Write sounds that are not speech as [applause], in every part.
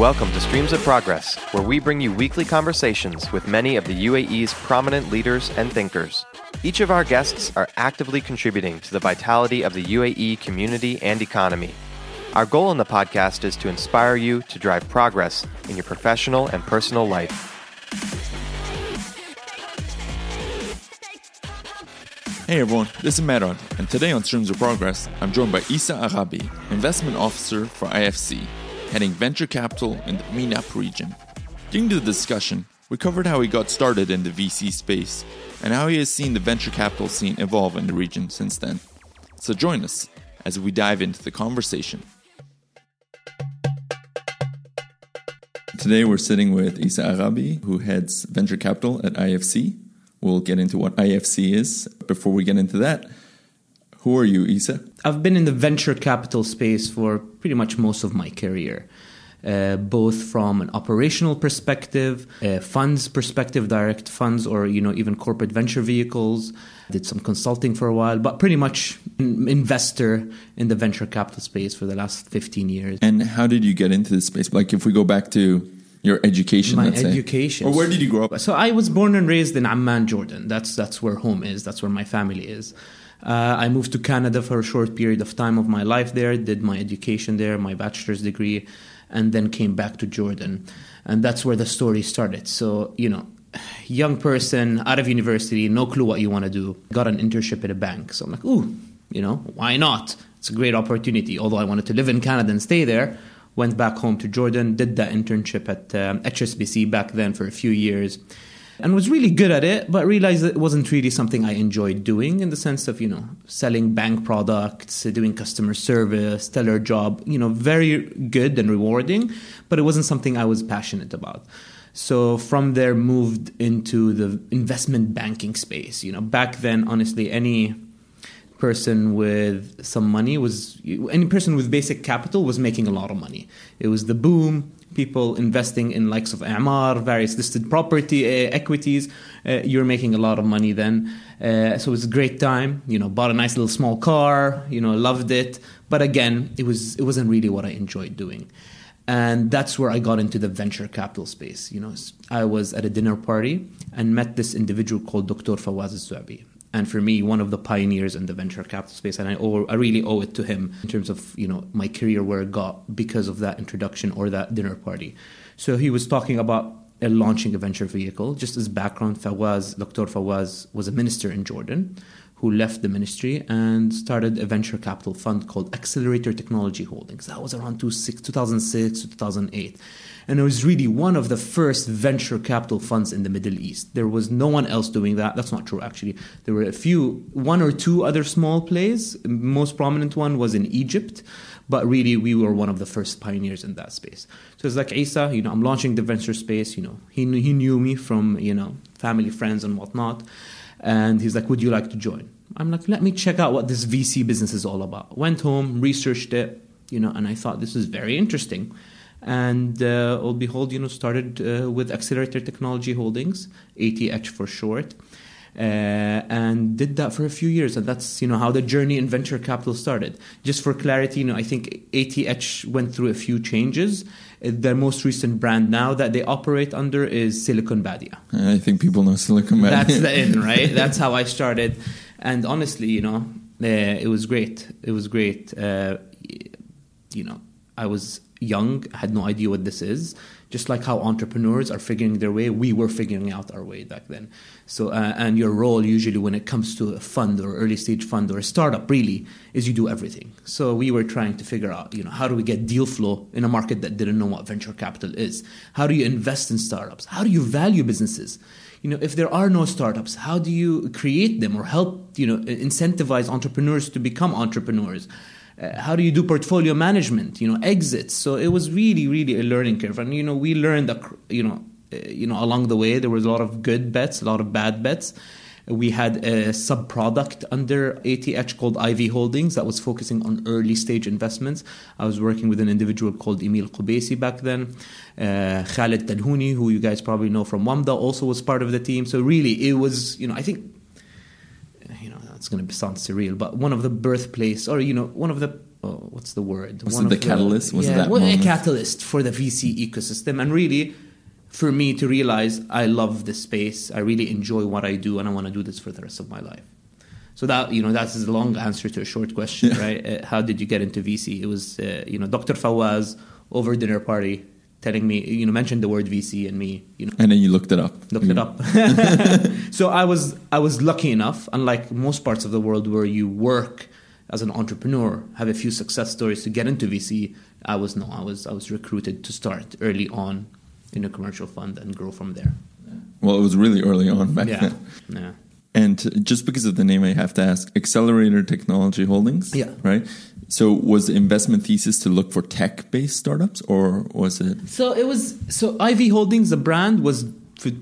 Welcome to Streams of Progress, where we bring you weekly conversations with many of the UAE's prominent leaders and thinkers. Each of our guests are actively contributing to the vitality of the UAE community and economy. Our goal in the podcast is to inspire you to drive progress in your professional and personal life. Hey everyone, this is Meron, and today on Streams of Progress, I'm joined by Isa Arabi, Investment Officer for IFC, heading venture capital in the MENAP region. During the discussion, we covered how he got started in the VC space and how he has seen the venture capital scene evolve in the region since then. So join us as we dive into the conversation. Today we're sitting with Isa Arabi, who heads venture capital at IFC. We'll get into what IFC is. Before we get into that, who are you, Isa? I've been in the venture capital space for pretty much most of my career. Uh, both from an operational perspective, uh, funds perspective, direct funds, or you know even corporate venture vehicles. Did some consulting for a while, but pretty much an investor in the venture capital space for the last fifteen years. And how did you get into this space? Like if we go back to your education, my let's say. education. or where did you grow up? So I was born and raised in Amman, Jordan. That's that's where home is. That's where my family is. Uh, I moved to Canada for a short period of time of my life there. Did my education there, my bachelor's degree, and then came back to Jordan, and that's where the story started. So you know. Young person out of university, no clue what you want to do. Got an internship at a bank. So I'm like, ooh, you know, why not? It's a great opportunity. Although I wanted to live in Canada and stay there, went back home to Jordan, did that internship at um, HSBC back then for a few years, and was really good at it, but realized it wasn't really something I enjoyed doing in the sense of, you know, selling bank products, uh, doing customer service, stellar job, you know, very good and rewarding, but it wasn't something I was passionate about. So from there moved into the investment banking space. You know, back then, honestly, any person with some money was any person with basic capital was making a lot of money. It was the boom. People investing in likes of Emaar, various listed property uh, equities. Uh, you're making a lot of money then. Uh, so it was a great time. You know, bought a nice little small car. You know, loved it. But again, it was it wasn't really what I enjoyed doing and that's where I got into the venture capital space. You know, I was at a dinner party and met this individual called Dr. Fawaz Zuabi. And for me, one of the pioneers in the venture capital space, and I, owe, I really owe it to him in terms of you know my career where it got because of that introduction or that dinner party. So he was talking about uh, launching a venture vehicle. Just as background, Fawaz, Dr. Fawaz was a minister in Jordan who left the ministry and started a venture capital fund called Accelerator Technology Holdings. That was around 2006 to 2008. And it was really one of the first venture capital funds in the Middle East. There was no one else doing that. That's not true, actually. There were a few, one or two other small plays. Most prominent one was in Egypt, but really we were one of the first pioneers in that space. So it's like Isa, you know, I'm launching the venture space. You know, he he knew me from you know family, friends, and whatnot. And he's like, Would you like to join? I'm like, Let me check out what this VC business is all about. Went home, researched it, you know, and I thought this is very interesting. And uh, all behold, you know, started uh, with Accelerator Technology Holdings, ATH for short. Uh, and did that for a few years, and that's you know how the journey in venture capital started. Just for clarity, you know, I think ATH went through a few changes. Their most recent brand now that they operate under is Silicon Badia. I think people know Silicon Badia. That's the [laughs] in, right? That's how I started, and honestly, you know, uh, it was great. It was great. Uh, you know, I was young, had no idea what this is. Just like how entrepreneurs are figuring their way, we were figuring out our way back then. So, uh, and your role usually when it comes to a fund or early stage fund or a startup, really, is you do everything. So we were trying to figure out, you know, how do we get deal flow in a market that didn't know what venture capital is? How do you invest in startups? How do you value businesses? You know, if there are no startups, how do you create them or help, you know, incentivize entrepreneurs to become entrepreneurs? Uh, how do you do portfolio management you know exits so it was really really a learning curve and you know we learned you know uh, you know along the way there was a lot of good bets a lot of bad bets we had a sub product under ATH called IV Holdings that was focusing on early stage investments. I was working with an individual called Emile Cubeisy back then. Uh, Khalid Talhouni, who you guys probably know from WAMDA, also was part of the team. So, really, it was, you know, I think, it's going to sound surreal, but one of the birthplace or, you know, one of the oh, what's the word? Was One it of the catalyst? Was it that well, a catalyst for the VC ecosystem, and really for me to realize I love this space, I really enjoy what I do, and I want to do this for the rest of my life. So that you know that's a long answer to a short question, [laughs] right? Uh, how did you get into VC? It was uh, you know Dr. Fawaz over dinner party telling me you know mentioned the word VC and me you know And then you looked it up. looked it up. [laughs] so I was I was lucky enough, unlike most parts of the world where you work as an entrepreneur, have a few success stories to get into VC. I was no, I was I was recruited to start early on in a commercial fund and grow from there. Well, it was really early on back Yeah, then. yeah. And just because of the name, I have to ask Accelerator Technology Holdings? Yeah. Right? So, was the investment thesis to look for tech based startups or was it? So it was so Ivy Holdings, the brand was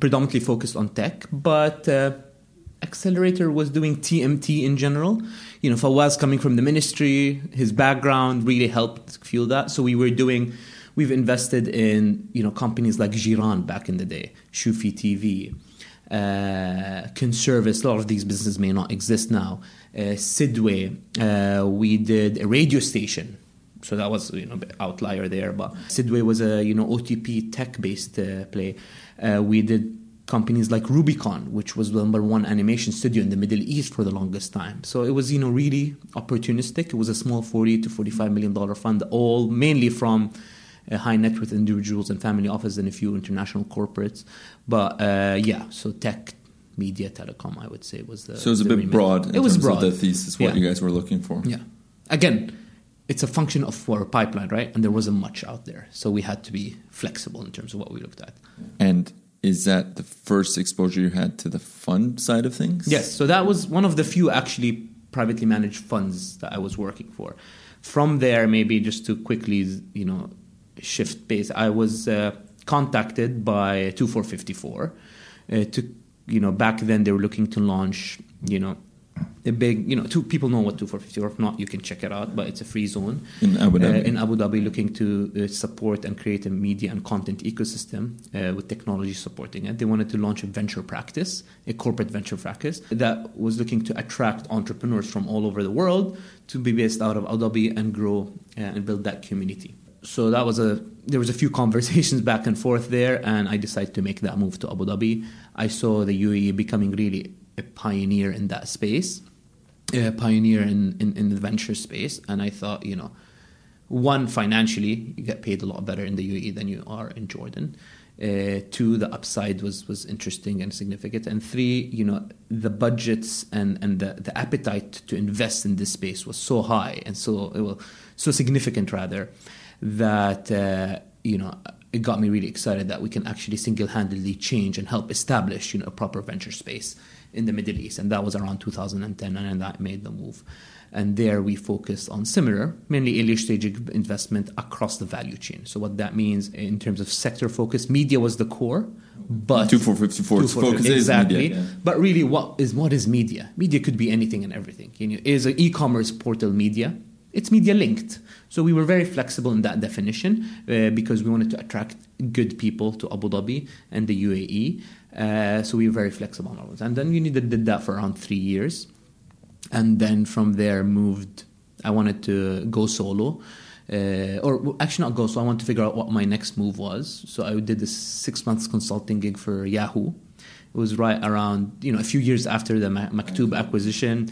predominantly focused on tech, but uh, Accelerator was doing TMT in general. You know, Fawaz coming from the ministry, his background really helped fuel that. So we were doing, we've invested in you know companies like Giran back in the day, Shufi TV. Uh, Conservice, a lot of these businesses may not exist now. Uh, Sidway, uh, we did a radio station. So that was you know outlier there but sidway was a you know otp tech based uh, play. Uh, we did companies like rubicon which was the number one animation studio in the middle east for the longest time. So it was you know really opportunistic. It was a small 40 to 45 million dollar fund all mainly from uh, high net worth individuals and family offices and a few international corporates. But yeah so tech media telecom i would say was the So, it was a bit remit. broad it was broad the thesis, what Yeah. you guys were looking for. yeah. Again, it's a function of our pipeline, right? And there wasn't much out there. So we had to be flexible in terms of what we looked at. And is that the first exposure you had to the fund side of things? Yes. So that was one of the few actually privately managed funds that I was working for. From there, maybe just to quickly, you know, shift base, I was uh, contacted by 2454 uh, to, you know, back then they were looking to launch, you know, a big, you know, two people know what 2454. If not, you can check it out. But it's a free zone In Abu Dhabi. Uh, in Abu Dhabi, looking to uh, support and create a media and content ecosystem uh, with technology supporting it. They wanted to launch a venture practice, a corporate venture practice that was looking to attract entrepreneurs from all over the world to be based out of Abu Dhabi and grow uh, and build that community. So that was a there was a few [laughs] conversations back and forth there, and I decided to make that move to Abu Dhabi. I saw the UAE becoming really a pioneer in that space, a pioneer in, in, in the venture space, and I thought, you know, one financially you get paid a lot better in the UAE than you are in Jordan. Uh, two, the upside was was interesting and significant, and three, you know, the budgets and and the, the appetite to invest in this space was so high and so well, so significant rather that uh, you know it got me really excited that we can actually single-handedly change and help establish you know a proper venture space in the Middle East, and that was around 2010, and that made the move. And there we focused on similar, mainly early stage investment across the value chain. So what that means in terms of sector focus, media was the core, but 2454 's focus is exactly. media, yeah. But really, what is what is media? Media could be anything and everything. You know, is an e-commerce portal media? It's media linked. So we were very flexible in that definition uh, because we wanted to attract good people to Abu Dhabi and the UAE. Uh, so we were very flexible on all that. And then we did, that for around three years, and then from there moved. I wanted to go solo. Uh, or actually not go so I wanted to figure out what my next move was. So I did this six months consulting gig for Yahoo. It was right around you know a few years after the Ma- Maktoob acquisition.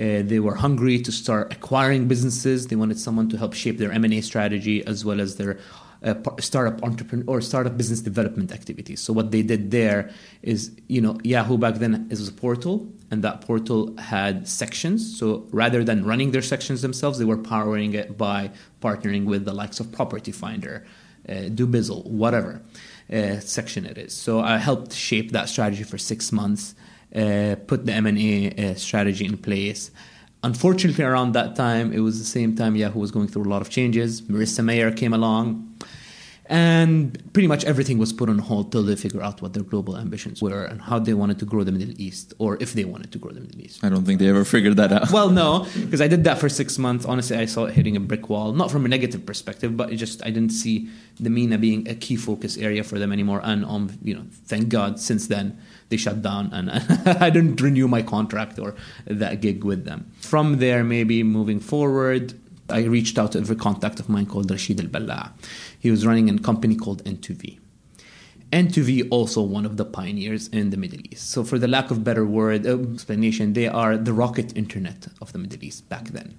Uh, they were hungry to start acquiring businesses. They wanted someone to help shape their M and A strategy as well as their uh, startup entrepreneur or startup business development activities. So what they did there is, you know, Yahoo back then is a portal, and that portal had sections. So rather than running their sections themselves, they were powering it by partnering with the likes of Property Finder, uh, Dubizzle, whatever uh, section it is. So I helped shape that strategy for six months, put the M&A uh, strategy in place. Unfortunately, around that time, it was the same time Yahoo was going through a lot of changes. Marissa Mayer came along, and pretty much everything was put on hold till they figure out what their global ambitions were and how they wanted to grow the Middle East, or if they wanted to grow the Middle East. I don't think they ever figured that out. Well, no, because I did that for six months. Honestly, I saw it hitting a brick wall. Not from a negative perspective, but it just I didn't see the MENA being a key focus area for them anymore. And um, you know, thank God, since then they shut down, and [laughs] I didn't renew my contract or that gig with them. From there, maybe moving forward, I reached out to a contact of mine called Rashid Al Balla. He was running a company called N2V. N2V also one of the pioneers in the Middle East. So, for the lack of better word uh, explanation, they are the rocket internet of the Middle East back then.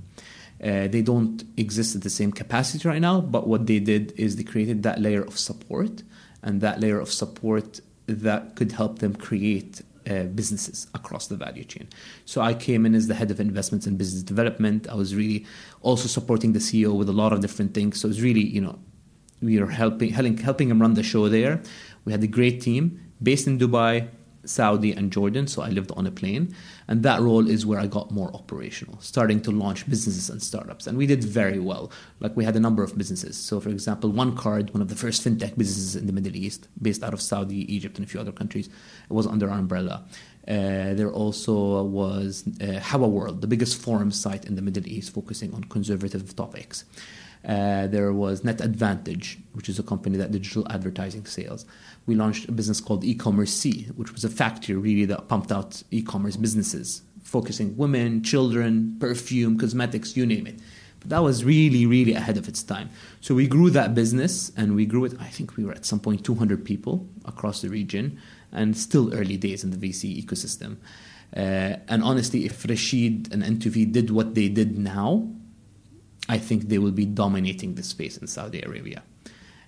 Uh, they don't exist at the same capacity right now, but what they did is they created that layer of support, and that layer of support that could help them create uh, businesses across the value chain. So I came in as the head of investments and business development. I was really also supporting the CEO with a lot of different things. So it's really, you know, we are helping helping helping him run the show there. We had a great team based in Dubai, Saudi, and Jordan. So I lived on a plane. And that role is where I got more operational, starting to launch businesses and startups. And we did very well. Like we had a number of businesses. So, for example, One Card, one of the first fintech businesses in the Middle East, based out of Saudi, Egypt, and a few other countries, was under our umbrella. Uh, there also was uh, Hawa World, the biggest forum site in the Middle East, focusing on conservative topics. Uh, there was Net Advantage, which is a company that digital advertising sales. We launched a business called E-commerce C, which was a factory really that pumped out e-commerce businesses, focusing women, children, perfume, cosmetics, you name it. But that was really, really ahead of its time. So we grew that business, and we grew it. I think we were at some point 200 people across the region, and still early days in the VC ecosystem. Uh, and honestly, if Rashid and N2V did what they did now, I think they will be dominating the space in Saudi Arabia.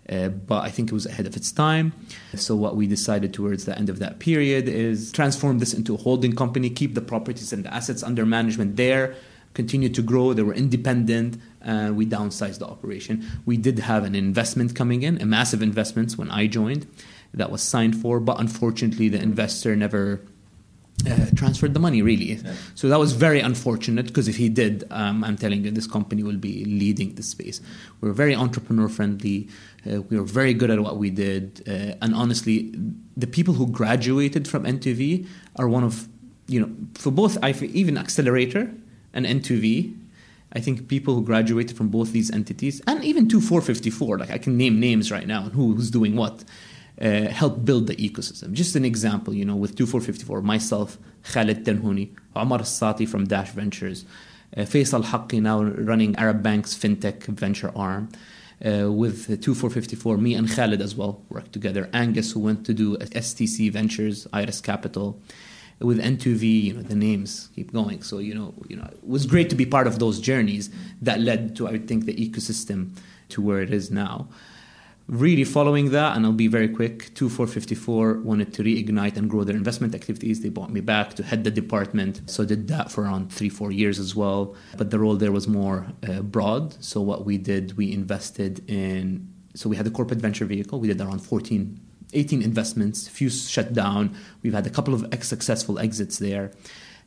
Uh, but I think it was ahead of its time. So what we decided towards the end of that period is transform this into a holding company, keep the properties and the assets under management there, continue to grow. They were independent. Uh, we downsized the operation. We did have an investment coming in, a massive investment when I joined, that was signed for, but unfortunately the investor never uh, transferred the money really yeah. so that was very unfortunate because if he did um, i'm telling you this company will be leading the space we're very entrepreneur friendly uh, we were very good at what we did uh, and honestly the people who graduated from N2V are one of you know for both I even accelerator and N2V I think people who graduated from both these entities and even 2454 like I can name names right now and who, who's doing what uh, help build the ecosystem. Just an example, you know, with 2454, myself, Khalid Talhouni, Omar Sati from Dash Ventures, uh, Faisal Haqqi now running Arab Bank's fintech venture arm. Uh, with 2454, me and Khalid as well worked together. Angus, who went to do STC Ventures, Iris Capital. With N2V, you know, the names keep going. So, you know, you know, it was great to be part of those journeys that led to, I think, the ecosystem to where it is now really following that, and I'll be very quick, 2454 wanted to reignite and grow their investment activities. They brought me back to head the department. So did that for around three, four years as well. But the role there was more uh, broad. So what we did, we invested in, so we had a corporate venture vehicle. We did around 14 18 investments, few shut down. We've had a couple of successful exits there.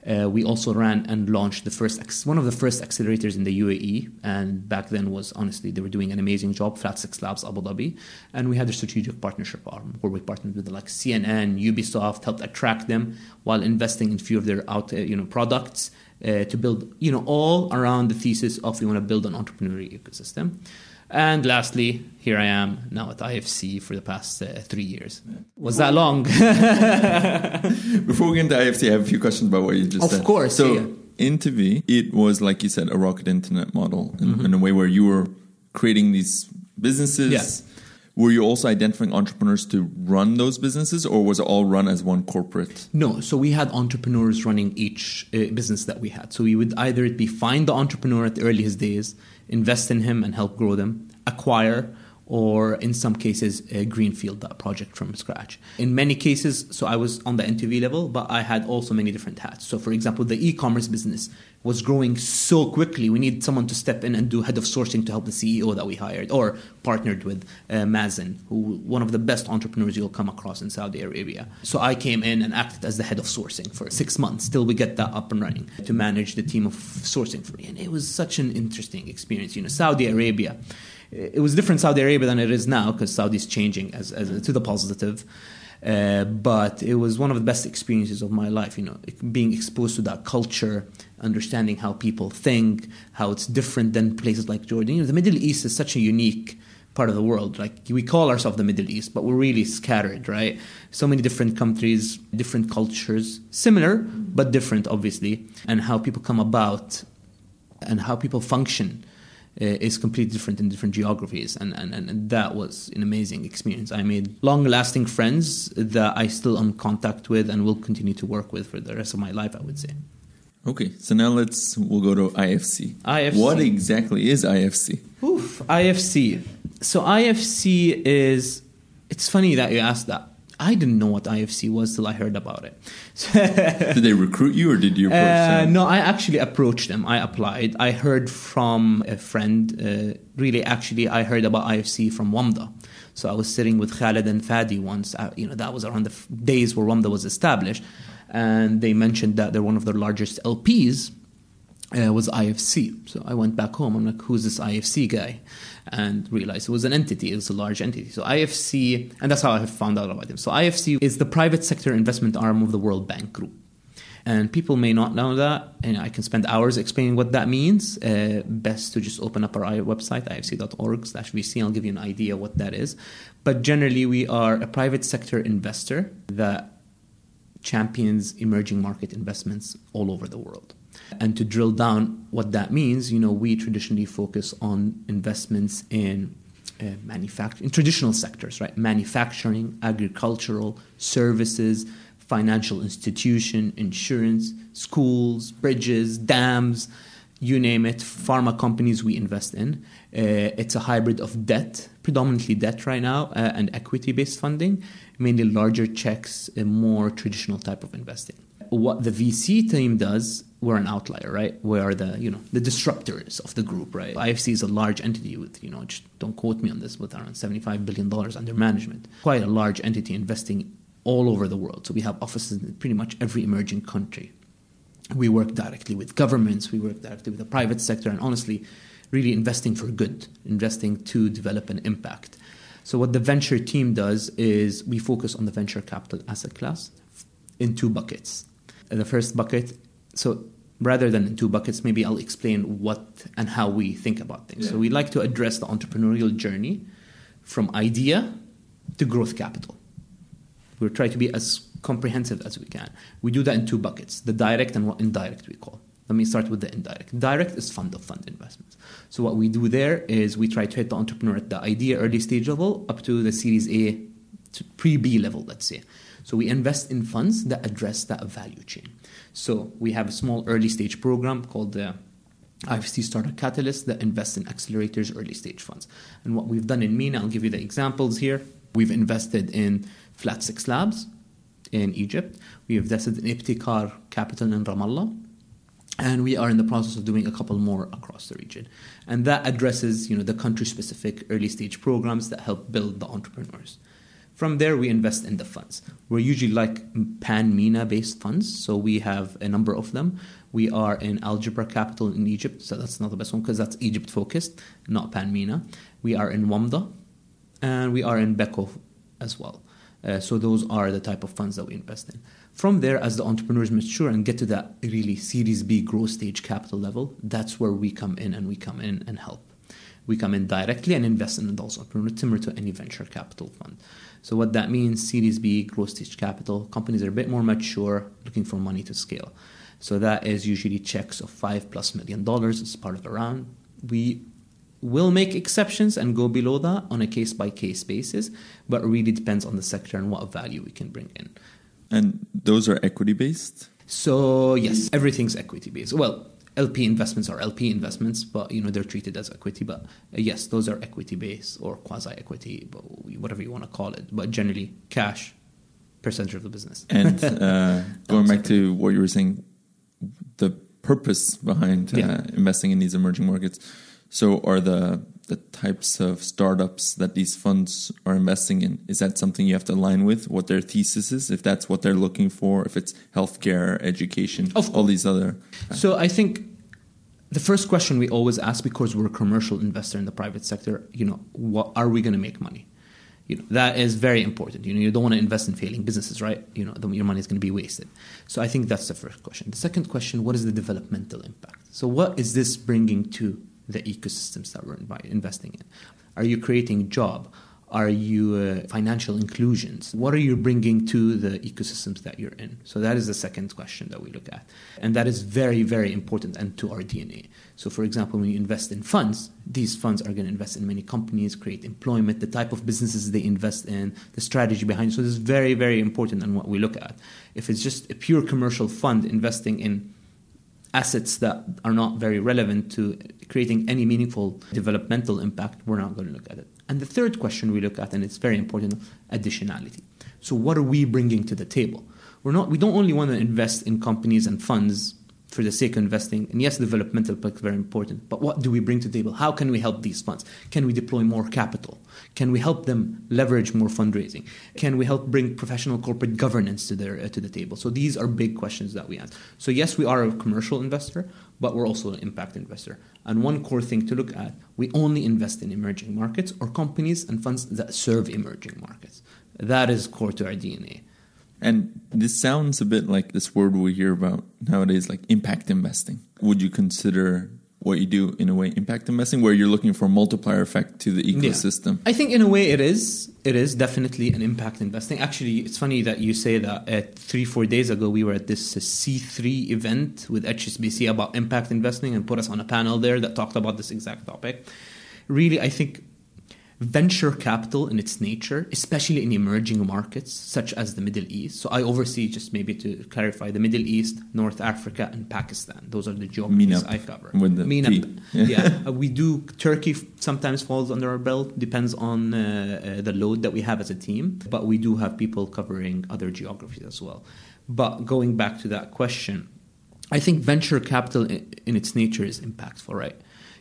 Uh, we also ran and launched the first one of the first accelerators in the UAE, and back then was honestly they were doing an amazing job. Flat6Labs Abu Dhabi, and we had a strategic partnership arm where we partnered with like CNN, Ubisoft, helped attract them while investing in a few of their out uh, you know products uh, to build you know all around the thesis of we want to build an entrepreneurial ecosystem. And lastly, here I am now at IFC for the past uh, three years. Was that long? [laughs] Before we get into IFC, I have a few questions about what you just of said. Of course. So, yeah. N2V, it was, like you said, a rocket internet model in, mm-hmm. in a way where you were creating these businesses. Yeah. Were you also identifying entrepreneurs to run those businesses, or was it all run as one corporate? No, so we had entrepreneurs running each uh, business that we had. So we would either it be find the entrepreneur at the earliest days, invest in him and help grow them, acquire, or in some cases, a greenfield that project from scratch. In many cases, so I was on the N2V level, but I had also many different hats. So, for example, the e commerce business was growing so quickly. We need someone to step in and do head of sourcing to help the CEO that we hired or partnered with uh, Mazen, who one of the best entrepreneurs you'll come across in Saudi Arabia. So I came in and acted as the head of sourcing for six months till we get that up and running to manage the team of sourcing for me. And it was such an interesting experience. You know, Saudi Arabia it was different Saudi Arabia than it is now because Saudi is changing as, as to the positive. Uh, but it was one of the best experiences of my life, you know, being exposed to that culture, understanding how people think, how it's different than places like Jordan. You know, the Middle East is such a unique part of the world. Like we call ourselves the Middle East, but we're really scattered, right? So many different countries, different cultures, similar but different, obviously, and how people come about and how people function uh, is completely different in different geographies and, and, and that was an amazing experience i made long lasting friends that i still am in contact with and will continue to work with for the rest of my life i would say Okay, so now let's we'll go to IFC. IFC. What exactly is IFC? Oof, IFC. So IFC is. It's funny that you asked that. I didn't know what IFC was till I heard about it. [laughs] did they recruit you or did you approach uh, them? No, I actually approached them. I applied. I heard from a friend. Uh, really, actually, I heard about IFC from WAMDA. So I was sitting with Khaled and Fadi once. Uh, you know, that was around the f- days where WAMDA was established and they mentioned that they're one of their largest LPs. Uh, was IFC. So I went back home. I'm like, who's this IFC guy? And realized it was an entity. It was a large entity. So IFC, and that's how I found out about them. So IFC is the private sector investment arm of the World Bank Group. And people may not know that, and I can spend hours explaining what that means. Uh, best to just open up our website, ifc.org/vc. I'll give you an idea what that is. But generally, we are a private sector investor that champions emerging market investments all over the world. And to drill down what that means, you know, we traditionally focus on investments in uh, manufacturing, in traditional sectors, right? Manufacturing, agricultural, services, financial institution, insurance, schools, bridges, dams, you name it, pharma companies we invest in. Uh, it's a hybrid of debt, predominantly debt right now, uh, and equity based funding, mainly larger checks, a more traditional type of investing. What the VC team does, we're an outlier, right? We are the you know the disruptors of the group, right? IFC is a large entity with you know just don't quote me on this, with around seventy five billion dollars under management. Quite a large entity investing all over the world. So we have offices in pretty much every emerging country. We work directly with governments, we work directly with the private sector, and honestly, really investing for good, investing to develop an impact. So, what the venture team does is we focus on the venture capital asset class in two buckets. The first bucket, so rather than in two buckets, maybe I'll explain what and how we think about things. Yeah. So, we like to address the entrepreneurial journey from idea to growth capital. We try to be as comprehensive as we can. We do that in two buckets the direct and what indirect we call. Let me start with the indirect. Direct is fund of fund investments. So what we do there is we try to hit the entrepreneur at the idea early stage level up to the Series A to pre B level, let's say. So we invest in funds that address that value chain. So we have a small early stage program called the IFC Startup Catalyst that invests in accelerators early stage funds. And what we've done in MENA, I'll give you the examples here. We've invested in Flat6Labs in Egypt. We have invested in Ibtikar Capital in Ramallah. And we are in the process of doing a couple more across the region. And that addresses you know, the country specific early stage programs that help build the entrepreneurs. From there, we invest in the funds. We're usually like pan MENA based funds, so we have a number of them. We are in Algebra Capital in Egypt, so that's not the best one because that's Egypt focused, not pan MENA. We are in WAMDA, and we are in BECO as well. Uh, so those are the type of funds that we invest in. From there, as the entrepreneurs mature and get to that really Series B growth stage capital level, that's where we come in and we come in and help. We come in directly and invest in those entrepreneurs, similar to any venture capital fund. So what that means, Series B, growth stage capital, companies are a bit more mature, looking for money to scale. So that is usually checks of five plus million dollars as part of the round. We will make exceptions and go below that on a case by case basis, but it really depends on the sector and what value we can bring in. And those are equity based? So, yes, everything's equity based. Well, LP investments are LP investments, but you know they're treated as equity. But uh, yes, those are equity based or quasi equity, whatever you want to call it. But generally, cash percentage of the business. And [laughs] uh, going back to what you were saying, the purpose behind uh, yeah. investing in these emerging markets so, are the the types of startups that these funds are investing in? Is that something you have to align with what their thesis is if that's what they're looking for if it's healthcare education all these other so i think the first question we always ask because we're a commercial investor in the private sector you know what are we going to make money? You know that is very important. You know you don't want to invest in failing businesses right? You know your money is going to be wasted. So i think that's the first question. The second question what is the developmental impact? So what is this bringing to the ecosystems that we're investing in? Are you creating job? Are you uh, financial inclusions? What are you bringing to the ecosystems that you're in? So that is the second question that we look at. And that is very, very important and to our DNA. So, for example, when you invest in funds, these funds are going to invest in many companies, create employment, the type of businesses they invest in, the strategy behind it. So, this is very, very important and what we look at. If it's just a pure commercial fund investing in assets that are not very relevant to creating any meaningful developmental impact, we're not going to look at it. And the third question we look at, and it's very important, additionality. So what are we bringing to the table? We're not, we don't only want to invest in companies and funds for the sake of investing. And yes, developmental impact is very important. But what do we bring to the table? How can we help these funds? Can we deploy more capital? Can we help them leverage more fundraising? Can we help bring professional corporate governance to their uh, to the table? So these are big questions that we ask. So yes, we are a commercial investor, but we're also an impact investor. And one core thing to look at, we only invest in emerging markets or companies and funds that serve emerging markets. That is core to our DNA. And this sounds a bit like this word we hear about nowadays, like impact investing. Would you consider what you do in a way impact investing where you're looking for multiplier effect to the ecosystem. Yeah. i think in a way it is it is definitely an impact investing. Actually it's funny that you say that. Uh, three four days ago we were at this uh, c3 event with hsbc about impact investing and put us on a panel there that talked about this exact topic. Really i think venture capital in its nature, especially in emerging markets such as the Middle East. So I oversee, just maybe to clarify, the Middle East, North Africa, and Pakistan. Those are the geographies I cover. With the yeah, [laughs] uh, we do. Turkey sometimes falls under our belt, depends on uh, uh, the load that we have as a team. But we do have people covering other geographies as well. But going back to that question, I think venture capital in, in its nature is impactful, right?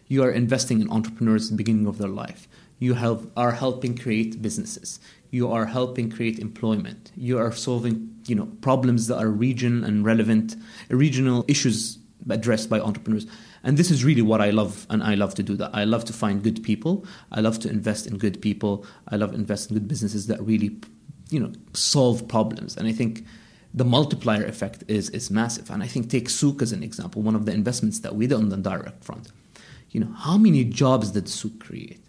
You are investing in entrepreneurs at the beginning of their life you help, are helping create businesses. You are helping create employment. You are solving you know problems that are region and relevant regional issues addressed by entrepreneurs. And this is really what i love and i love to do that. I love to find good people. I love to invest in good people. I love invest in good businesses that really you know solve problems. And i think the multiplier effect is is massive. And i think take Souq as an example one of the investments that we did on the direct front. You know how many jobs did Souq create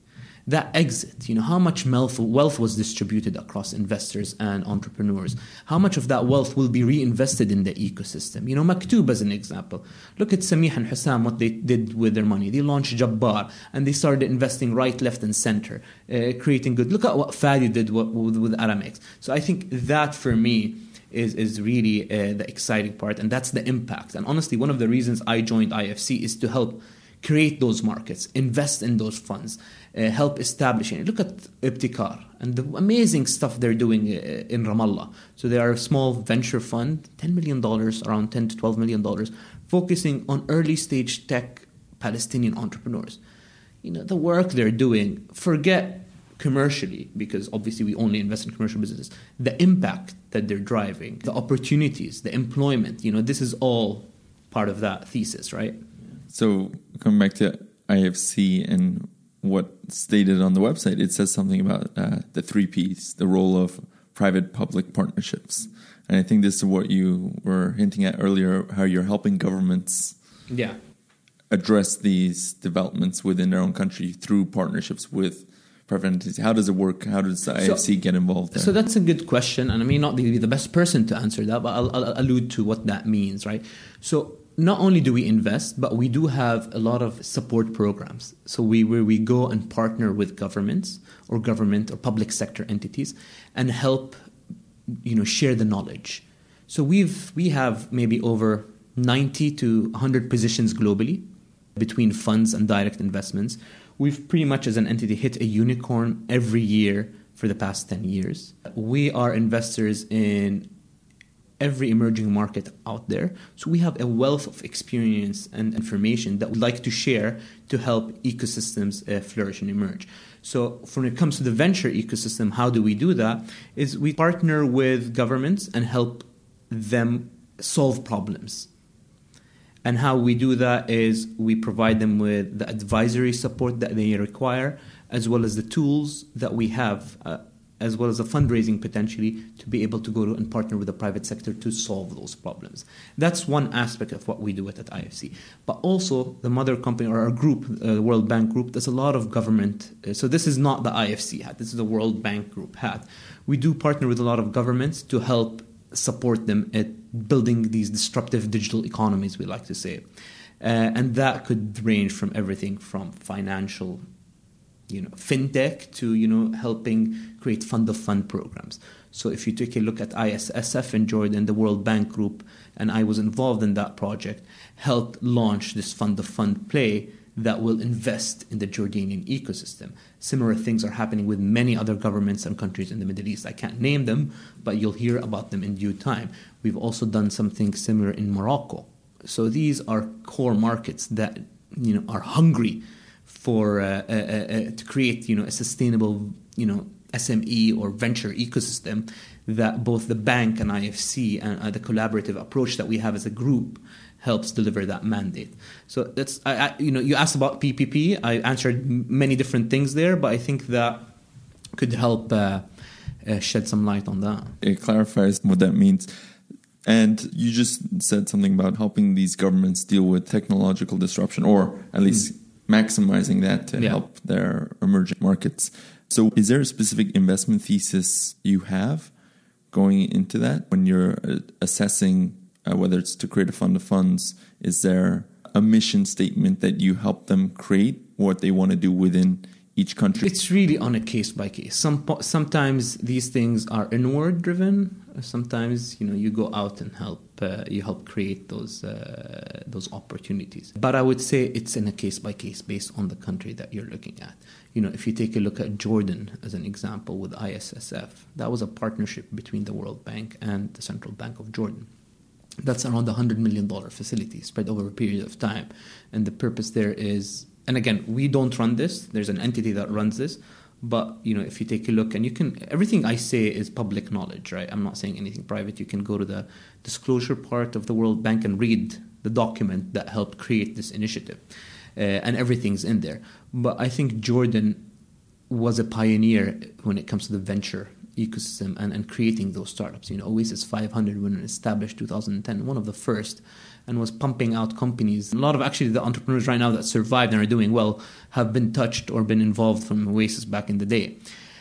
that exit, you know, how much wealth, wealth was distributed across investors and entrepreneurs? How much of that wealth will be reinvested in the ecosystem? You know, Maktoob as an example. Look at Samih and Hussam, what they did with their money. They launched Jabbar and they started investing right, left, and center, uh, creating good. Look at what Fadi did with, with, with Aramex. So I think that for me, is is really uh, the exciting part, and that's the impact. And honestly, one of the reasons I joined IFC is to help create those markets, invest in those funds, uh, help establishing. Look at Ibtikar and the amazing stuff they're doing uh, in Ramallah. So they are a small venture fund, $10 million, around 10 to $12 million, focusing on early stage tech Palestinian entrepreneurs. You know, the work they're doing, forget commercially, because obviously we only invest in commercial businesses, the impact that they're driving, the opportunities, the employment, you know, this is all part of that thesis, right? So coming back to IFC and what stated on the website, it says something about uh, the three Ps, the role of private public partnerships. And I think this is what you were hinting at earlier, how you're helping governments yeah. address these developments within their own country through partnerships with private entities. How does it work? How does the IFC so, get involved there? So that's a good question. And I may not be the best person to answer that, but I'll, I'll allude to what that means, right? So not only do we invest, but we do have a lot of support programs. So we where we go and partner with governments or government or public sector entities and help you know share the knowledge. So we've we have maybe over 90 to 100 positions globally between funds and direct investments. We've pretty much as an entity hit a unicorn every year for the past 10 years. We are investors in every emerging market out there. So we have a wealth of experience and information that we'd like to share to help ecosystems uh, flourish and emerge. So when it comes to the venture ecosystem, how do we do that? Is we partner with governments and help them solve problems. And how we do that is we provide them with the advisory support that they require, as well as the tools that we have. Uh, as well as a fundraising potentially to be able to go to and partner with the private sector to solve those problems. That's one aspect of what we do at, at IFC. But also, the mother company or our group, uh, the World Bank Group, there's a lot of government. Uh, so, this is not the IFC hat, this is the World Bank Group hat. We do partner with a lot of governments to help support them at building these disruptive digital economies, we like to say. Uh, and that could range from everything from financial you know fintech to you know helping create fund of fund programs so if you take a look at ISSF in Jordan the World Bank Group and I was involved in that project helped launch this fund of fund play that will invest in the Jordanian ecosystem. Similar things are happening with many other governments and countries in the Middle East. I can't name them, but you'll hear about them in due time. We've also done something similar in Morocco. So these are core markets that you know are hungry for uh, uh, uh, to create you know a sustainable you know SME or venture ecosystem that both the bank and IFC and uh, the collaborative approach that we have as a group helps deliver that mandate. So that's I, I, you know you asked about PPP. I answered many different things there, but I think that could help uh, uh, shed some light on that. It clarifies what that means. And you just said something about helping these governments deal with technological disruption, or at least mm maximizing that to yeah. help their emerging markets. So, is there a specific investment thesis you have going into that when you're uh, assessing uh, whether it's to create a fund of funds? Is there a mission statement that you help them create what they want to do within each country? It's really on a case by case. Some sometimes these things are inward driven. Sometimes you know you go out and help. Uh, you help create those uh, those opportunities. But I would say it's in a case by case based on the country that you're looking at. You know, if you take a look at Jordan as an example with ISSF, that was a partnership between the World Bank and the Central Bank of Jordan that's around a $100 million facility spread over a period of time. And the purpose there is and again, we don't run this. There's an entity that runs this. But you know, if you take a look, and you can everything I say is public knowledge, right? I'm not saying anything private. You can go to the disclosure part of the World Bank and read the document that helped create this initiative, uh, and everything's in there. But I think Jordan was a pioneer when it comes to the venture ecosystem and, and creating those startups. You know, Oasis 500 when it established 2010, one of the first and was pumping out companies. A lot of actually the entrepreneurs right now that survived and are doing well have been touched or been involved from Oasis back in the day.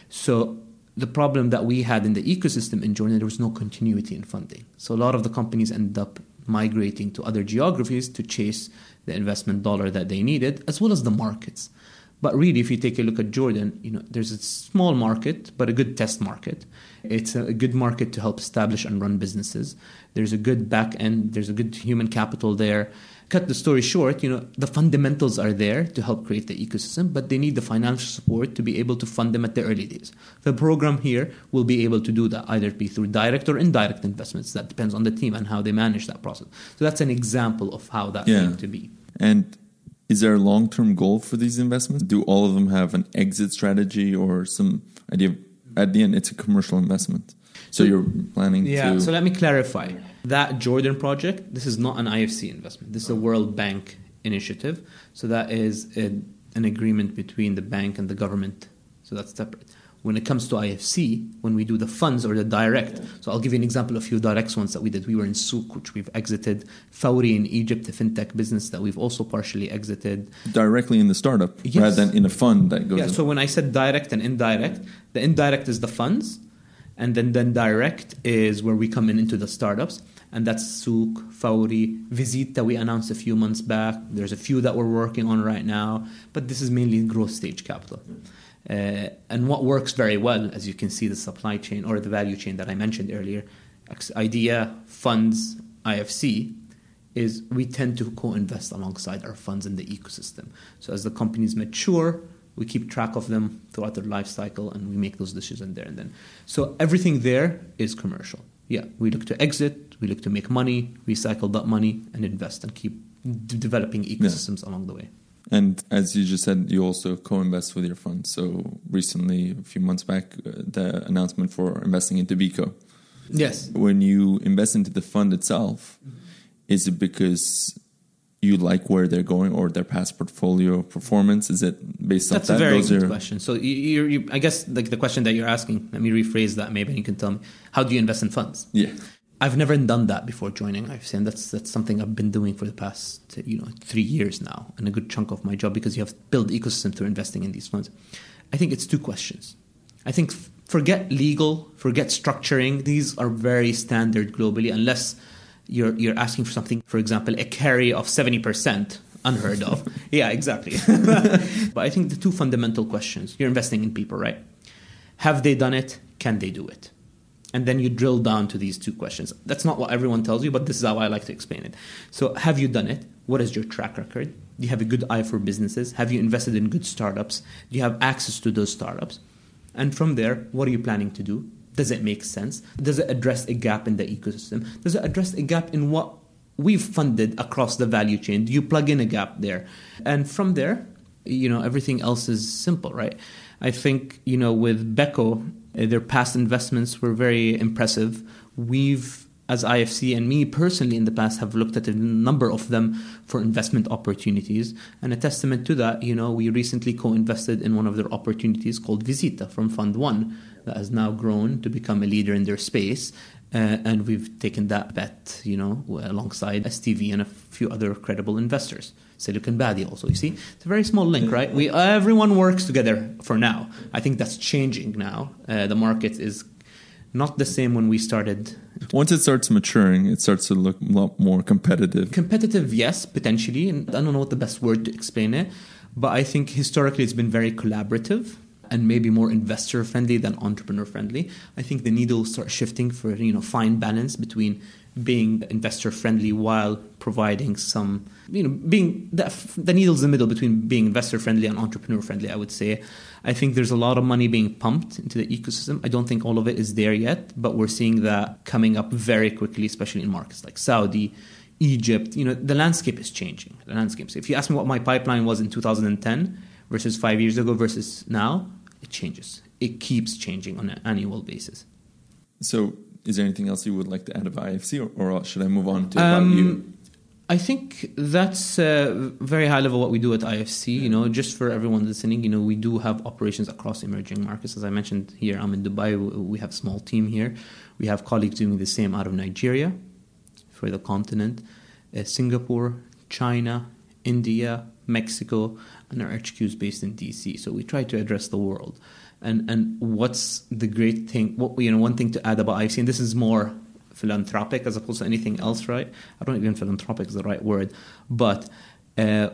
So the problem that we had in the ecosystem in Jordan, there was no continuity in funding. So a lot of the companies ended up migrating to other geographies to chase the investment dollar that they needed, as well as the markets. But really, if you take a look at Jordan, you know, there's a small market, but a good test market. It's a good market to help establish and run businesses. There's a good back end. There's a good human capital there. Cut the story short, you know, the fundamentals are there to help create the ecosystem, but they need the financial support to be able to fund them at the early days. The program here will be able to do that, either be through direct or indirect investments. That depends on the team and how they manage that process. So that's an example of how that's yeah. going to be. And is there a long term goal for these investments? Do all of them have an exit strategy or some idea? At the end, it's a commercial investment. So you're planning to yeah, to. so let me clarify. That Jordan project, this is not an IFC investment. This is a World Bank initiative. So that is a, an agreement between the bank and the government. So that's separate when it comes to IFC, when we do the funds or the direct. So I'll give you an example of a few direct ones that we did. We were in Souq, which we've exited. Fawry in Egypt, a fintech business that we've also partially exited. Directly in the startup yes. rather than in a fund that goes. Yeah, in. so when I said direct and indirect, the indirect is the funds, and then, then direct is where we come in into the startups. And that's Souq, Fawry, Visit that we announced a few months back. There's a few that we're working on right now, but this is mainly growth stage capital. Uh, and what works very well, as you can see, the supply chain or the value chain that I mentioned earlier, idea, funds, IFC, is we tend to co-invest alongside our funds in the ecosystem. So as the companies mature, we keep track of them throughout their life cycle and we make those decisions there and then. So everything there is commercial. Yeah, we look to exit, we look to make money, recycle that money, and invest and keep d- developing ecosystems yeah. along the way. And as you just said, you also co-invest with your fund. So recently, a few months back, uh, the announcement for investing into BECO. Yes. When you invest into the fund itself, is it because you like where they're going or their past portfolio performance? Is it based That's on that? That's a very Those good are- question. So you, you, I guess like the question that you're asking, let me rephrase that. Maybe and you can tell me how do you invest in funds? Yeah. I've never done that before joining I've IFC, and that's that's something I've been doing for the past you know three years now, and a good chunk of my job because you have to build ecosystem through investing in these funds. I think it's two questions. I think f- forget legal, forget structuring. These are very standard globally, unless you're you're asking for something. For example, a carry of seventy percent, unheard of. [laughs] yeah, exactly. [laughs] but I think the two fundamental questions: you're investing in people, right? Have they done it? Can they do it? And then you drill down to these two questions. That's not what everyone tells you, but this is how I like to explain it. So, have you done it? What is your track record? Do you have a good eye for businesses? Have you invested in good startups? Do you have access to those startups? And from there, what are you planning to do? Does it make sense? Does it address a gap in the ecosystem? Does it address a gap in what we've funded across the value chain? Do you plug in a gap there? And from there, you know, everything else is simple, right? I think, you know, with uh, their past investments were very impressive. We've, as IFC and me personally in the past, have looked at a number of them for investment opportunities. And a testament to that, you know, we recently co invested in one of their opportunities called Vezeeta from Fund One that has now grown to become a leader in their space. Uh, and we've taken that bet, you know, alongside STV and a few other credible investors. Silicon Valley also, you see, it's a very small link, right? We everyone works together for now. I think that's changing now. Uh, the market is not the same when we started. Once it starts maturing, it starts to look a lot more competitive. Competitive, yes, potentially, and I don't know what the best word to explain it, but I think historically it's been very collaborative and maybe more investor friendly than entrepreneur friendly. I think the needle will start shifting for you know fine balance between being investor friendly while providing some you know being the, the needle's in the middle between being investor friendly and entrepreneur friendly. I would say. I think there's a lot of money being pumped into the ecosystem. I don't think all of it is there yet, but we're seeing that coming up very quickly, especially in markets like Saudi. Egypt, you know, the landscape is changing. The landscape. So if you ask me what my pipeline was in 2010 versus five years ago versus now, it changes. It keeps changing on an annual basis. So, is there anything else you would like to add about IFC, or, or should I move on to about you? Um, I think that's uh, very high level what we do at IFC. You know, just for everyone listening, you know, we do have operations across emerging markets. As I mentioned here, I'm in Dubai. We have a small team here. We have colleagues doing the same out of Nigeria for the continent, uh, Singapore, China, India, Mexico, and our HQ is based in DC. So we try to address the world. And and what's the great thing? What you know, one thing to add about IFC, and this is more philanthropic as opposed to anything else, right? I don't even philanthropic is the right word, but uh,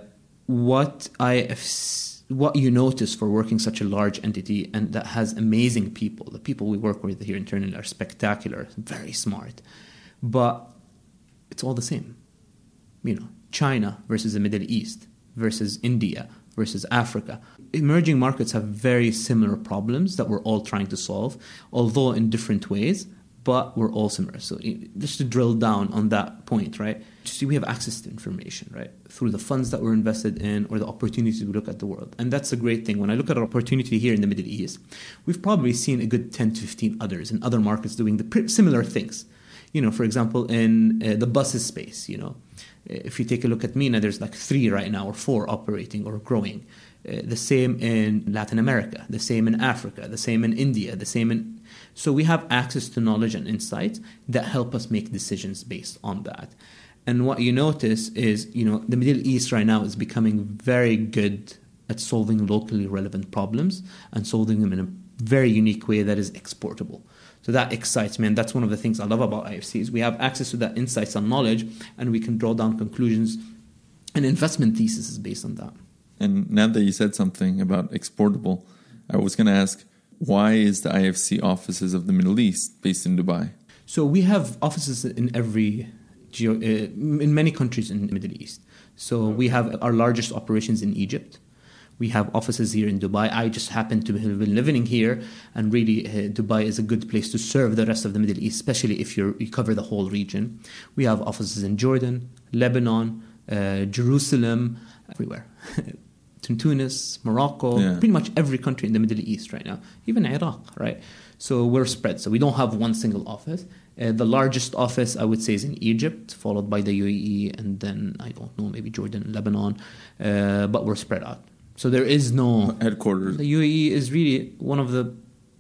what IFC, what you notice for working such a large entity and that has amazing people, the people we work with here internally are spectacular, very smart, but it's all the same. You know, China versus the Middle East versus India versus Africa. Emerging markets have very similar problems that we're all trying to solve, although in different ways, but we're all similar. So just to drill down on that point, right? See, we have access to information, right? Through the funds that we're invested in or the opportunities we look at the world. And that's a great thing. When I look at an opportunity here in the Middle East, we've probably seen a good 10 to 15 others in other markets doing the similar things. You know, for example, in uh, the buses space, you know, if you take a look at MENA, there's like three right now or four operating or growing. Uh, the same in Latin America, the same in Africa, the same in India, the same in. So we have access to knowledge and insights that help us make decisions based on that. And what you notice is, you know, the Middle East right now is becoming very good at solving locally relevant problems and solving them in a very unique way that is exportable. So that excites me, and that's one of the things I love about IFC is we have access to that insights and knowledge, and we can draw down conclusions and investment theses based on that. And now that you said something about exportable, I was going to ask, why is the IFC offices of the Middle East based in Dubai? So we have offices in every geo, uh, in many countries in the Middle East. So we have our largest operations in Egypt. We have offices here in Dubai. I just happen to have been living here, and really, uh, Dubai is a good place to serve the rest of the Middle East, especially if you cover the whole region. We have offices in Jordan, Lebanon, uh, Jerusalem, everywhere. [laughs] to Tunis, Morocco, Yeah. pretty much every country in the Middle East right now, even Iraq, right? So we're spread. So we don't have one single office. Uh, the largest office I would say is in Egypt, followed by the UAE, and then I don't know, maybe Jordan, and Lebanon, uh, but we're spread out. So there is no Headquarters. the UAE is really one of the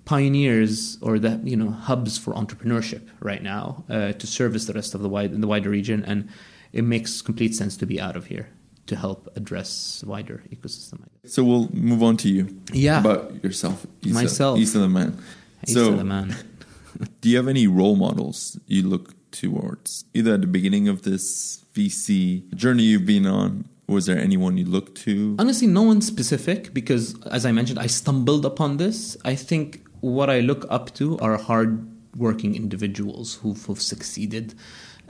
pioneers or the you know hubs for entrepreneurship right now uh, to service the rest of the wide in the wider region, and it makes complete sense to be out of here to help address wider ecosystem. So we'll move on to you. Yeah. About yourself. Issa, Myself. Issa the man. He's so, the man. [laughs] do you have any role models you look towards? Either at the beginning of this VC journey you've been on, was there anyone you look to? Honestly, no one specific because, as I mentioned, I stumbled upon this. I think what I look up to are hard-working individuals who've, who've succeeded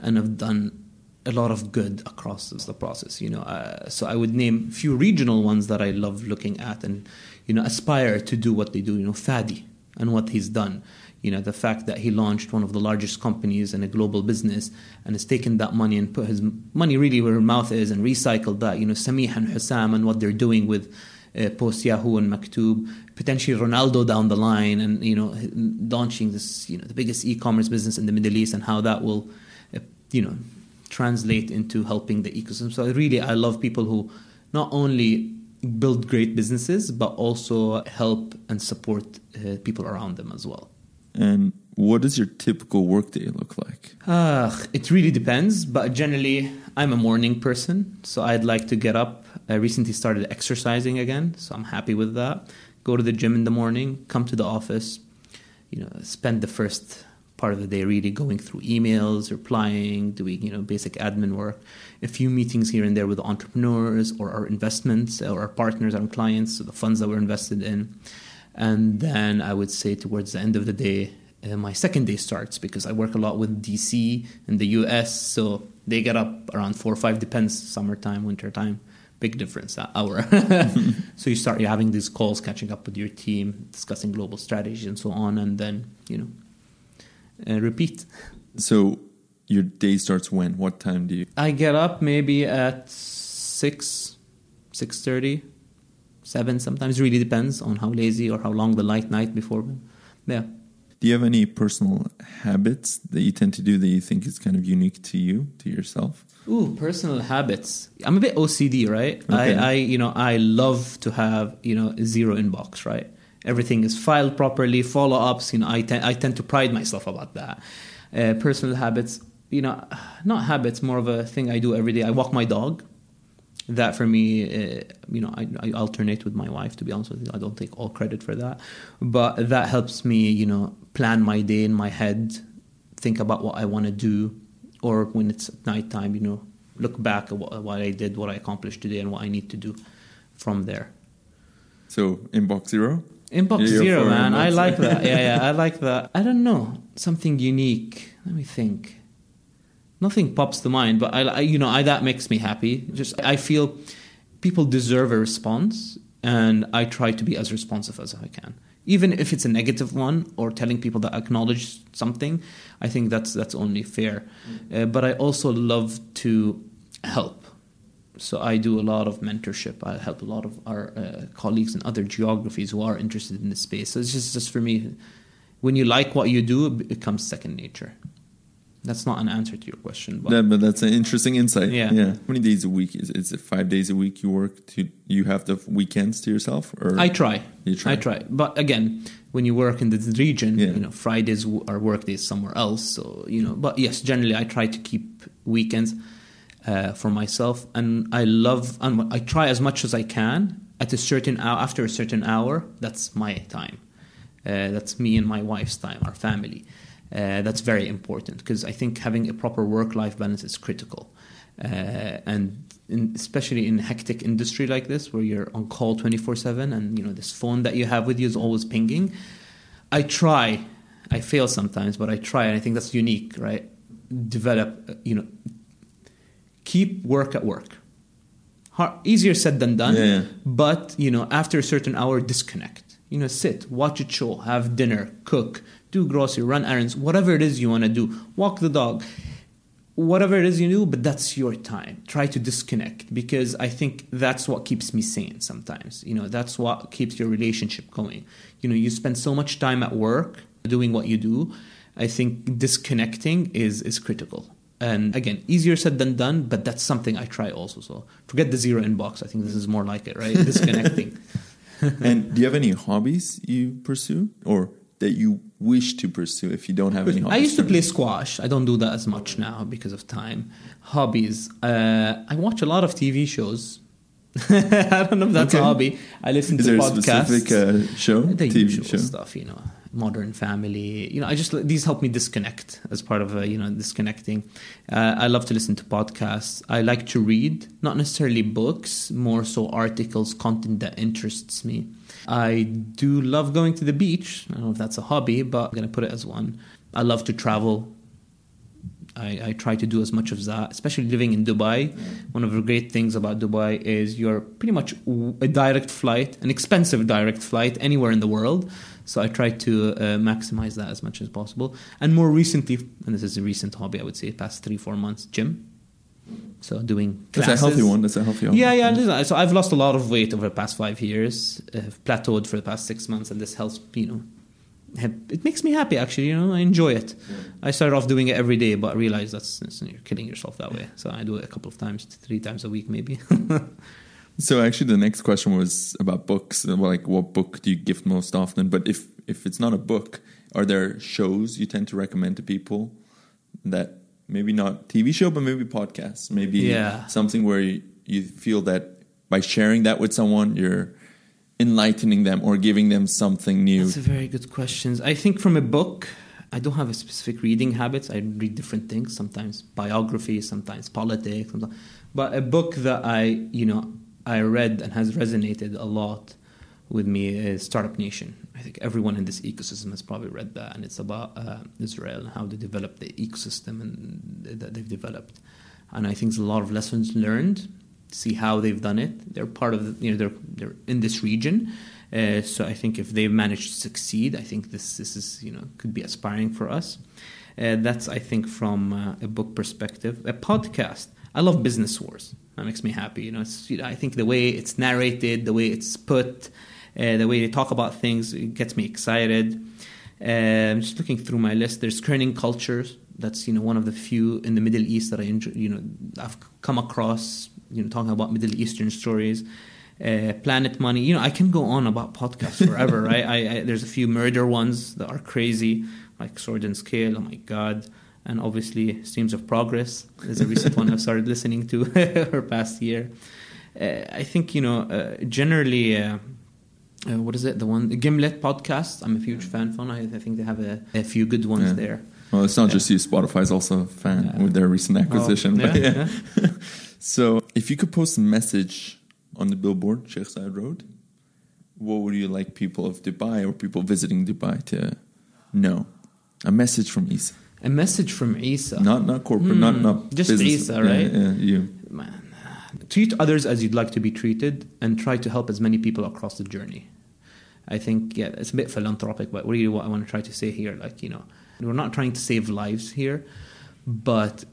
and have done a lot of good across the process. You know, uh, so I would name a few regional ones that I love looking at and you know aspire to do what they do. You know, Fadi and what he's done. You know, the fact that he launched one of the largest companies in a global business and has taken that money and put his money really where his mouth is and recycled that. You know, Samih and Hussam and what they're doing with uh, post Yahoo and Maktoob, potentially Ronaldo down the line, and you know, launching this, you know, the biggest e-commerce business in the Middle East, and how that will, uh, you know, translate into helping the ecosystem. So really, I love people who not only build great businesses but also help and support uh, people around them as well. And what does your typical workday look like? Uh, it really depends, but generally, I'm a morning person, so I'd like to get up. I recently started exercising again, so I'm happy with that. Go to the gym in the morning, come to the office, you know, spend the first part of the day really going through emails, replying, doing you know basic admin work, a few meetings here and there with entrepreneurs or our investments or our partners, our clients, so the funds that we're invested in, and then I would say towards the end of the day, uh, my second day starts because I work a lot with DC and the US, so they get up around four or five, depends summertime, wintertime. Big difference that hour. [laughs] so you start you're having these calls, catching up with your team, discussing global strategy and so on, and then you know uh, repeat. So your day starts when? What time do you? I get up maybe at six, six thirty, seven. Sometimes really depends on how lazy or how long the light night before. Yeah. Do you have any personal habits that you tend to do that you think is kind of unique to you, to yourself? Ooh, personal habits. I'm a bit OCD, right? Okay. I, I, you know, I love to have, you know, zero inbox, right? Everything is filed properly, follow ups. You know, I, te- I tend to pride myself about that. Uh, personal habits, you know, not habits, more of a thing I do every day. I walk my dog. That for me, uh, you know, I, I alternate with my wife. To be honest with you, I don't take all credit for that, but that helps me, you know, plan my day in my head, think about what I want to do, or when it's nighttime, you know, look back at what, what I did, what I accomplished today, and what I need to do from there. So inbox zero. Inbox Yeah, zero, man. I like that. [laughs] Yeah, yeah, I like that. I don't know something unique. Let me think. Nothing pops to mind, but I, I you know, I, that makes me happy. Just I feel people deserve a response, and I try to be as responsive as I can, even if it's a negative one or telling people that I acknowledge something. I think that's that's only fair. Uh, but I also love to help. So I do a lot of mentorship. I help a lot of our uh, colleagues in other geographies who are interested in this space. So it's just, just for me, when you like what you do, it becomes second nature. That's not an answer to your question, but That, but that's an interesting insight. Yeah. Yeah. How many days a week is is it? Five days a week you work? To you have the weekends to yourself, or I try. You try. I try. But again, when you work in the region, Yeah. you know, Fridays are work days somewhere else. So you know, but yes, generally I try to keep weekends uh, for myself, and I love and I try as much as I can at a certain hour. After a certain hour, that's my time. Uh, that's me and my wife's time, our family. Uh, that's very important because I think having a proper work-life balance is critical, uh, and in, especially in hectic industry like this, where you're on call twenty-four-seven, and you know this phone that you have with you is always pinging. I try, I fail sometimes, but I try, and I think that's unique, right? Develop, uh, you know, keep work at work. Hard, easier said than done, Yeah, yeah. but you know, after a certain hour, disconnect. You know, sit, watch a show, have dinner, cook, do grocery, run errands, whatever it is you want to do. Walk the dog. whatever it is you do, but that's your time. Try to disconnect because I think that's what keeps me sane sometimes. You know, that's what keeps your relationship going. You know, you spend so much time at work doing what you do. I think disconnecting is is critical. And again, easier said than done, but that's something I try also. So forget the zero inbox. I think this is more like it, right? [laughs] Disconnecting. [laughs] and do you have any hobbies you pursue or that you wish to pursue if you don't have any hobbies? I used to play squash. I don't do that as much now because of time. Hobbies. Uh, I watch a lot of TV shows. [laughs] I don't know if that's Okay. a hobby. I listen Is to there podcasts. a specific uh, show, the TV usual show? stuff, you know, Modern Family. You know, I just these help me disconnect as part of a, you know disconnecting. Uh, I love to listen to podcasts. I like to read, not necessarily books, more so articles, content that interests me. I do love going to the beach. I don't know if that's a hobby, but I'm gonna put it as one. I love to travel. I, I try to do as much of that, especially living in Dubai. One of the great things about Dubai is you're pretty much a direct flight, an expensive direct flight anywhere in the world. So I try to uh, maximize that as much as possible. And more recently, and this is a recent hobby, I would say, past three, four months, gym. So doing That's a healthy one. That's a healthy one. Yeah, yeah. listen, So I've lost a lot of weight over the past five years. I've plateaued for the past six months, and this helps. You know, it makes me happy. Actually, you know, I enjoy it. I started off doing it every day, but I realized that's, that's you're killing yourself that way. So I do it a couple of times, three times a week, maybe. [laughs] So actually, the next question was about books. Uh, Like, what book do you gift most often? But if if it's not a book, are there shows you tend to recommend to people that maybe not TV show, but maybe podcasts, maybe Yeah. something where you, you feel that by sharing that with someone, you're enlightening them or giving them something new. That's a very good question. I think from a book, I don't have a specific reading habits. I read different things. Sometimes biography, sometimes politics. Sometimes, but a book that I, you know, I read and has resonated a lot with me is Startup Nation. I think everyone in this ecosystem has probably read that, and it's about uh, Israel and how they developed the ecosystem and that they've developed. And I think there's a lot of lessons learned. See how they've done it. They're part of, the, you know, they're they're in this region. Uh, so I think if they've managed to succeed, I think this this is you know could be aspiring for us. Uh, that's I think from uh, a book perspective. A podcast. I love Business Wars. That makes me happy. You know, you know, I think the way it's narrated, the way it's put, uh, the way they talk about things, it gets me excited. Um, just looking through my list, there's Kerning Cultures. That's you know one of the few in the Middle East that I. You know, I've come across. You know, talking about Middle Eastern stories. Uh, Planet Money. You know, I can go on about podcasts forever, [laughs] right? I, I, there's a few murder ones that are crazy, like Sword and Scale. Oh my god! And obviously, Streams of Progress is a recent one I've started listening to [laughs] for past year. Uh, I think you know uh, generally. Uh, uh, what is it? The one the Gimlet podcast. I'm a huge fan from. I, I think they have a, a few good ones Yeah. there. Well, it's not Yeah. just you. Spotify's also a fan with their recent acquisition. Oh, but yeah, yeah. [laughs] so, if you could post a message on the billboard, Sheikh Zayed Road, what would you like people of Dubai or people visiting Dubai to know? A message from Issa, A message from Issa. not not corporate, not Hmm. not Just business. Issa, Yeah, right? Yeah, you. Man. Treat others as you'd like to be treated and try to help as many people across the journey. I think, yeah, it's a bit philanthropic, but really what I want to try to say here, like, you know, we're not trying to save lives here, but,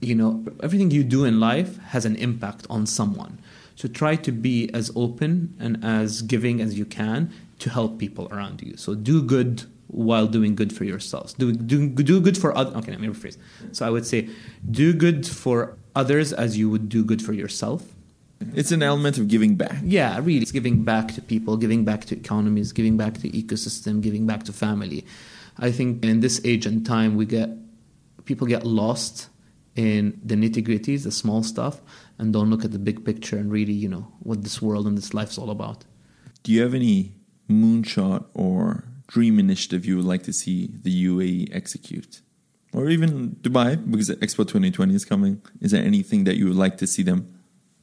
you know, everything you do in life has an impact on someone. So try to be as open and as giving as you can to help people around you. So do good while doing good for yourselves. Do do do good for others. Okay, let me rephrase. So I would say, do good for others as you would do good for yourself. It's an element of giving back. Yeah, really, it's giving back to people, giving back to economies, giving back to ecosystem, giving back to family. I think in this age and time, we get people get lost in the nitty gritties, the small stuff, and don't look at the big picture and really, you know, what this world and this life's all about. Do you have any moonshot or dream initiative you would like to see the UAE execute? Or even Dubai, because Expo 2020 is coming. Is there anything that you would like to see them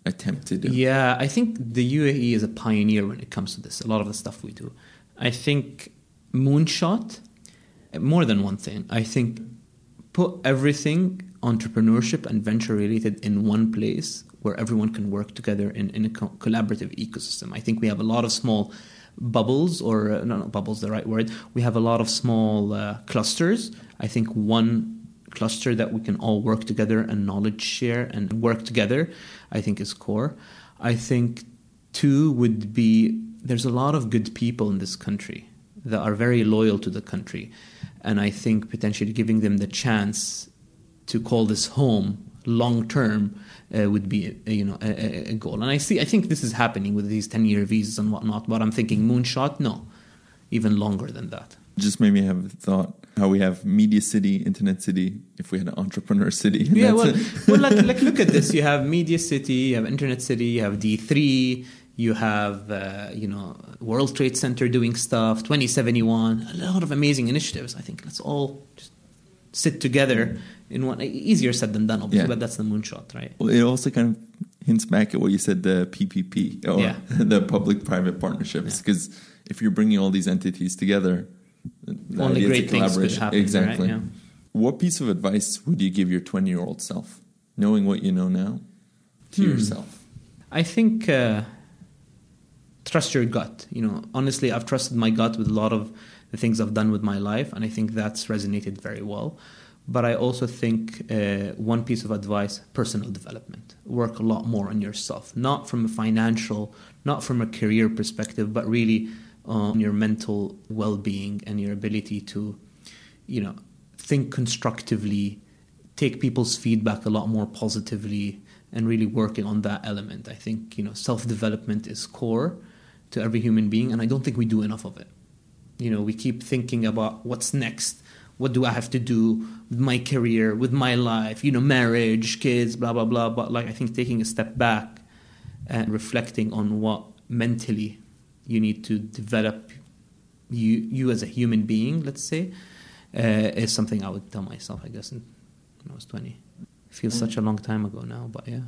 attempt to do? Yeah, I think the UAE is a pioneer when it comes to this. A lot of the stuff we do. I think moonshot, more than one thing. I think put everything entrepreneurship and venture related in one place where everyone can work together in, in a co- collaborative ecosystem. I think we have a lot of small bubbles, or uh, no, no, bubbles the right word. We have a lot of small uh, clusters. I think one cluster that we can all work together and knowledge share and work together, I think is core. I think two would be there's a lot of good people in this country that are very loyal to the country. And I think potentially giving them the chance to call this home long term uh, would be a, you know a, a, goal. And I see I think this is happening with these 10 year visas and whatnot. But I'm thinking moonshot, no, even longer than that. Just made me have a thought how we have media city, internet city. If we had an entrepreneur city, [laughs] yeah. Well, well, like, [laughs] like look at this. You have media city, you have internet city, you have D three you have, uh, you know, World Trade Center doing stuff, 2071, a lot of amazing initiatives. I think let's all just sit together in one. Easier said than done, obviously, yeah. but that's the moonshot, right? Well, it also kind of hints back at what you said, the PPP or yeah. [laughs] the public-private partnerships, because yeah. if you're bringing all these entities together, the only great things could happen. Exactly. Right? What piece of advice would you give your 20-year-old self, knowing what you know now, to hmm. yourself? I think. Uh, trust your gut. You know, honestly, I've trusted my gut with a lot of the things I've done with my life, and I think that's resonated very well. But I also think uh, one piece of advice personal development. Work a lot more on yourself, not from a financial, not from a career perspective, but really on your mental well being and your ability to, you know, think constructively, take people's feedback a lot more positively, and really working on that element. I think, you know, self development is core to every human being, and I don't think we do enough of it. You know, we keep thinking about what's next. What do I have to do with my career, with my life, you know, marriage, kids, blah, blah, blah. But like, I think taking a step back and reflecting on what mentally you need to develop you, you as a human being, let's say, uh, is something I would tell myself, I guess, when I was 20. It feels such a long time ago now, but yeah.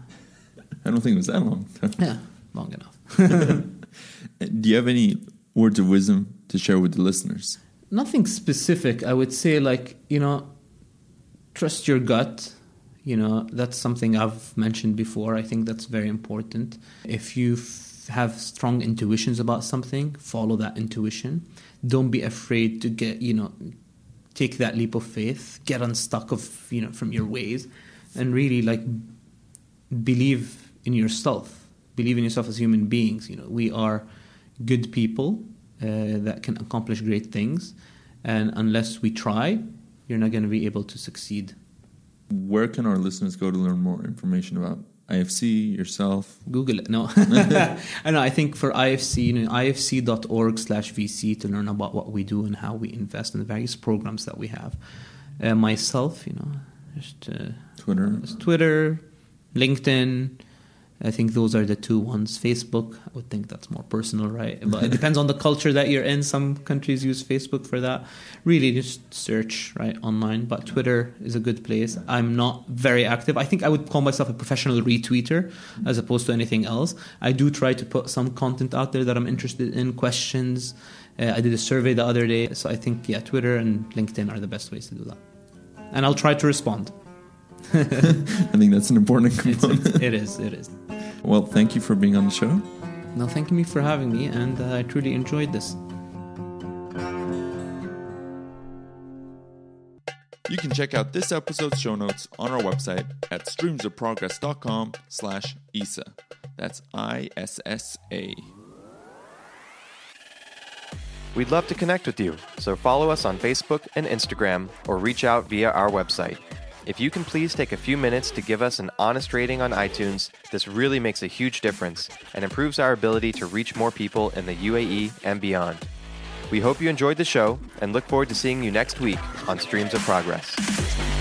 I don't think it was that long. [laughs] yeah, long enough. [laughs] Do you have any words of wisdom to share with the listeners? Nothing specific. I would say, like, you know, trust your gut. You know, that's something I've mentioned before. I think that's very important. If you f- have strong intuitions about something, follow that intuition. Don't be afraid to get, you know, take that leap of faith, get unstuck of, you know, from your ways, and really, like, believe in yourself. Believe in yourself as human beings. You know, we are good people that can accomplish great things. And unless we try, you're not going to be able to succeed. Where can our listeners go to learn more information about IFC, yourself? Google it. No. [laughs] [laughs] I know. I think for IFC, you know, ifc.org slash VC to learn about what we do and how we invest in the various programs that we have. Uh, myself, you know, just uh, Twitter. Twitter, LinkedIn, I think those are the two ones. Facebook, I would think that's more personal, right? But it [laughs] depends on the culture that you're in. Some countries use Facebook for that. Really, just search right online. But Twitter is a good place. I'm not very active. I think I would call myself a professional retweeter as opposed to anything else. I do try to put some content out there that I'm interested in, questions. Uh, I did a survey the other day, so I think yeah, Twitter and LinkedIn are the best ways to do that. And I'll try to respond. I think that's an important component. It's, it's, it is. It is. Well, thank you for being on the show. No, thank you for having me, and uh, I truly enjoyed this. You can check out this episode's show notes on our website at streamsofprogress.com slash ISSA. That's I-S-S-A. We'd love to connect with you, so follow us on Facebook and Instagram or reach out via our website if you can please take a few minutes to give us an honest rating on iTunes, this really makes a huge difference and improves our ability to reach more people in the UAE and beyond. We hope you enjoyed the show and look forward to seeing you next week on Streams of Progress.